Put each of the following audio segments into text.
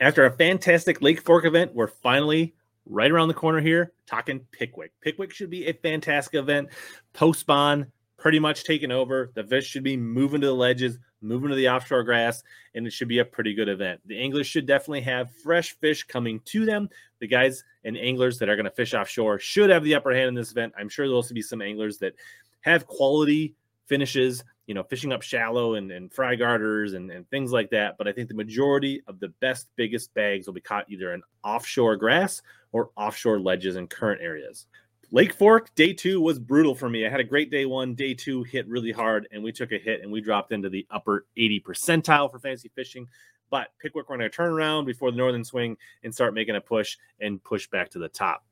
After a fantastic Lake Fork event, we're finally right around the corner here talking Pickwick. Pickwick should be a fantastic event. Post spawn pretty much taken over. The fish should be moving to the ledges, moving to the offshore grass, and it should be a pretty good event. The anglers should definitely have fresh fish coming to them. The guys and anglers that are going to fish offshore should have the upper hand in this event. I'm sure there'll also be some anglers that have quality finishes, you know, fishing up shallow and, and fry guarders and, and things like that. But I think the majority of the best, biggest bags will be caught either in offshore grass or offshore ledges in current areas. Lake Fork day two was brutal for me. I had a great day one. Day two hit really hard, and we took a hit and we dropped into the upper 80 percentile for fantasy fishing. But Pickwick, we're going to turn around before the northern swing and start making a push and push back to the top.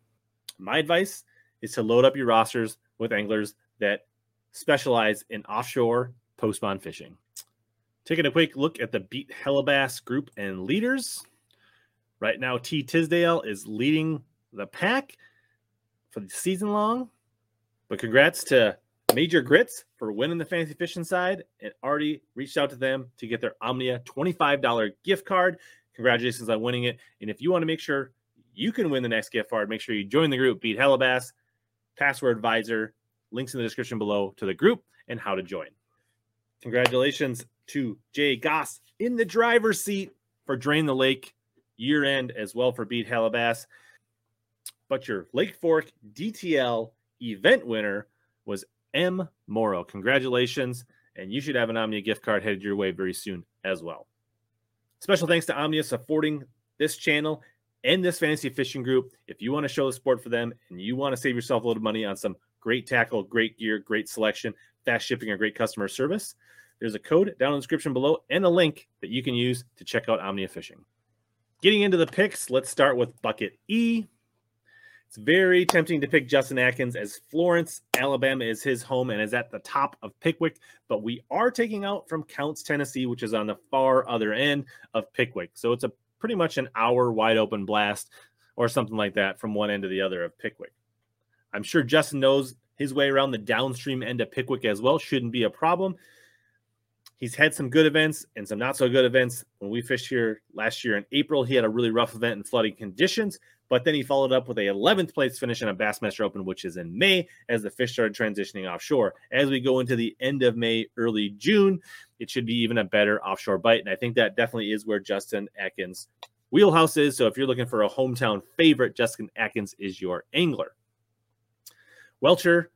My advice is to load up your rosters with anglers that specialize in offshore post spawn fishing. Taking a quick look at the Beat Hellabass group and leaders. Right now, T. Tisdale is leading the pack for the season long. But congrats to Major Grits for winning the fantasy fishing side and already reached out to them to get their Omnia $25 gift card. Congratulations on winning it. And if you want to make sure you can win the next gift card, make sure you join the group, Beat Hellabass, Password Advisor. Links in the description below to the group and how to join. Congratulations to Jay Goss in the driver's seat for Drain the Lake year end as well for Beat Hellabass but your Lake Fork DTL event winner was M. Morrow. Congratulations. And you should have an Omnia gift card headed your way very soon as well. Special thanks to Omnia supporting this channel and this fantasy fishing group. If you want to show the support for them and you want to save yourself a little money on some great tackle, great gear, great selection, fast shipping, or great customer service, there's a code down in the description below and a link that you can use to check out Omnia Fishing. Getting into the picks, let's start with bucket E. It's very tempting to pick Justin Atkins as Florence, Alabama is his home and is at the top of Pickwick, but we are taking out from Counce, Tennessee, which is on the far other end of Pickwick. So it's a pretty much an hour wide open blast or something like that from one end to the other of Pickwick. I'm sure Justin knows his way around the downstream end of Pickwick as well. Shouldn't be a problem. He's had some good events and some not so good events. When we fished here last year in April, he had a really rough event in flooding conditions. But then he followed up with a 11th place finish in a Bassmaster Open, which is in May, as the fish started transitioning offshore. As we go into the end of May, early June, it should be even a better offshore bite. And I think that definitely is where Justin Atkins' wheelhouse is. So if you're looking for a hometown favorite, Justin Atkins is your angler. Welcher,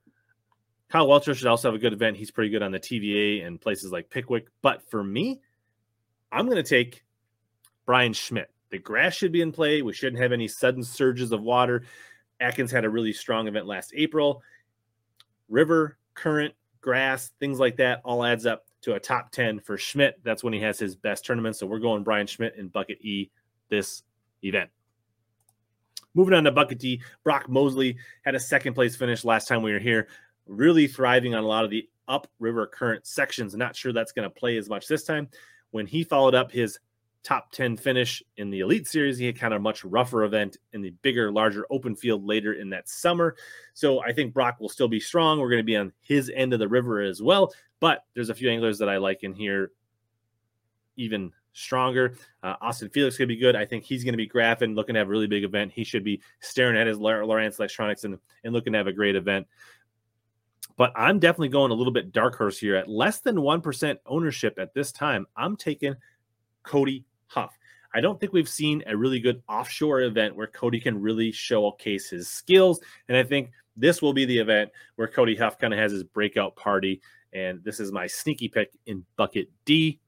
Kyle Welcher should also have a good event. He's pretty good on the TVA and places like Pickwick. But for me, I'm going to take Bryan Schmidt. The grass should be in play. We shouldn't have any sudden surges of water. Atkins had a really strong event last April. River, current, grass, things like that all adds up to a top 10 for Schmidt. That's when he has his best tournament. So we're going Bryan Schmidt in bucket E this event. Moving on to bucket D, Brock Mosley had a second place finish last time we were here, really thriving on a lot of the upriver current sections. Not sure that's going to play as much this time. When he followed up his top 10 finish in the Elite Series. He had kind of a much rougher event in the bigger, larger open field later in that summer. So I think Brock will still be strong. We're going to be on his end of the river as well. But there's a few anglers that I like in here even stronger. Uh, Austin Felix could be good. I think he's going to be graphing, looking to have a really big event. He should be staring at his Lowrance Electronics and, and looking to have a great event. But I'm definitely going a little bit dark horse here at less than 1% ownership at this time. I'm taking Cody Huff. I don't think we've seen a really good offshore event where Cody can really showcase his skills. And I think this will be the event where Cody Huff kind of has his breakout party. And this is my sneaky pick in bucket D.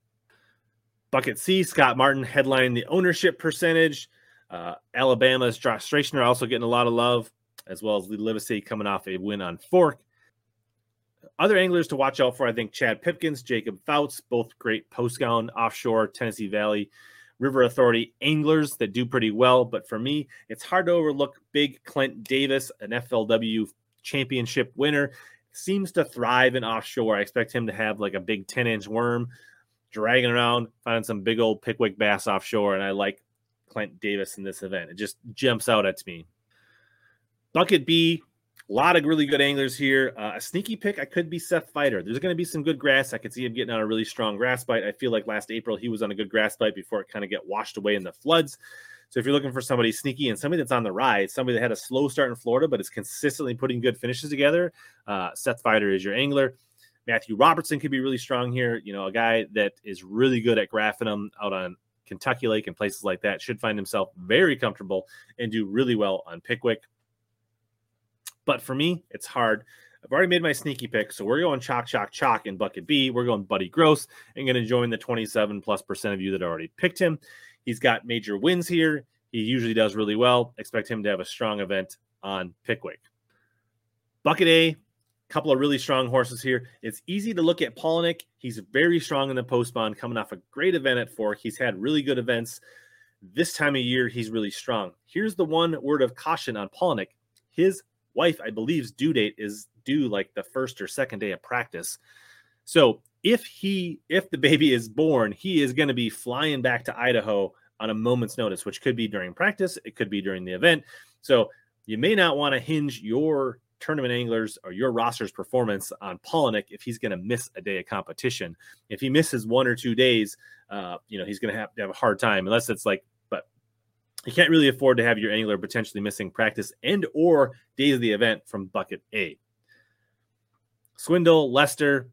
Bucket C, Scott Martin headlining the ownership percentage. Uh, Alabama's Josh Stracner also getting a lot of love, as well as Lee Livesay coming off a win on Fork. Other anglers to watch out for, I think Chad Pipkens, Jacob Foutz, both great post offshore Tennessee Valley River Authority anglers that do pretty well. But for me, it's hard to overlook big Clint Davis, an FLW championship winner. Seems to thrive in offshore. I expect him to have like a big 10 inch worm dragging around, finding some big old Pickwick bass offshore. And I like Clint Davis in this event. It just jumps out at me. Bucket B, A lot of really good anglers here. Uh, a sneaky pick, I could be Seth Feider. There's going to be some good grass. I could see him getting on a really strong grass bite. I feel like last April he was on a good grass bite before it kind of get washed away in the floods. So if you're looking for somebody sneaky and somebody that's on the rise, somebody that had a slow start in Florida but is consistently putting good finishes together, uh, Seth Feider is your angler. Matthew Robertson could be really strong here. You know, a guy that is really good at graphing them out on Kentucky Lake and places like that should find himself very comfortable and do really well on Pickwick. But for me, it's hard. I've already made my sneaky pick, so we're going chalk, chalk, chalk in bucket B. We're going Buddy Gross and going to join the 27 plus percent of you that already picked him. He's got major wins here. He usually does really well. Expect him to have a strong event on Pickwick. Bucket A, couple of really strong horses here. It's easy to look at Palaniuk. He's very strong in the post spawn, coming off a great event at Fork. He's had really good events. This time of year, he's really strong. Here's the one word of caution on Palaniuk. His wife, I believe's due date is due like the first or second day of practice. So if he if the baby is born, he is going to be flying back to Idaho on a moment's notice, which could be during practice, it could be during the event. So you may not want to hinge your tournament anglers or your roster's performance on Palaniuk if he's going to miss a day of competition. If he misses one or two days, uh, you know, he's going to have to have a hard time unless it's like but you can't really afford to have your angler potentially missing practice and or days of the event from bucket A. Swindle, Lester,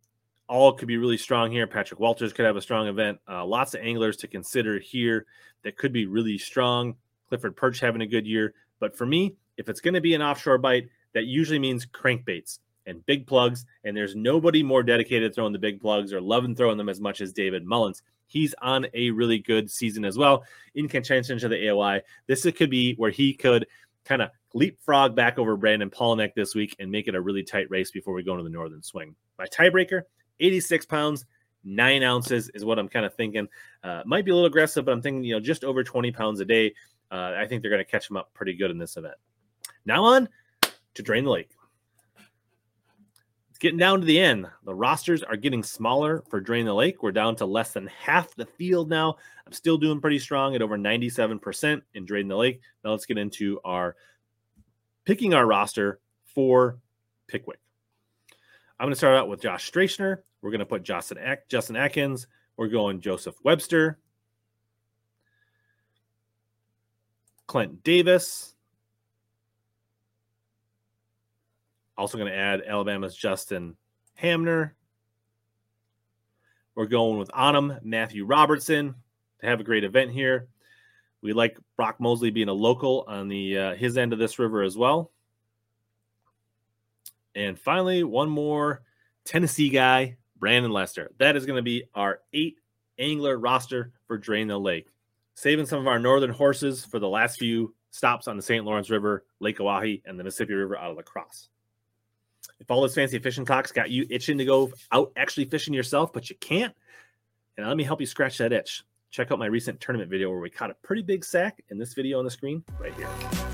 all could be really strong here. Patrick Walters could have a strong event. Uh, lots of anglers to consider here that could be really strong. Clifford Pirch having a good year. But for me, if it's going to be an offshore bite, that usually means crankbaits and big plugs. And there's nobody more dedicated throwing the big plugs or loving throwing them as much as David Mullins he's on a really good season as well in contention to the AOY. This could be where he could kind of leapfrog back over Brandon Palaniuk this week and make it a really tight race before we go into the Northern Swing. My tiebreaker, 86 pounds, nine ounces is what I'm kind of thinking. Uh, might be a little aggressive, but I'm thinking, you know, just over 20 pounds a day. Uh, I think they're going to catch him up pretty good in this event. Now on to Drain the Lake It's getting down to the end. The rosters are getting smaller for Drain the Lake. We're down to less than half the field now. I'm still doing pretty strong at over 97% in Drain the Lake. Now let's get into our picking our roster for Pickwick. I'm going to start out with Josh Stracner. We're going to put Justin, Justin Atkins. We're going Joseph Webster, Clint Davis, Also going to add Alabama's Justin Hamner. We're going with Onum Matthew Robertson to have a great event here. We like Brock Mosley being a local on the uh, his end of this river as well. And finally, one more Tennessee guy, Brandon Lester. That is going to be our eight angler roster for Drain the Lake. Saving some of our northern horses for the last few stops on the St. Lawrence River, Lake Oahe, and the Mississippi River out of La Crosse if all those fancy fishing talks got you itching to go out actually fishing yourself, but you can't, and let me help you scratch that itch. Check out my recent tournament video where we caught a pretty big sack in this video on the screen right here.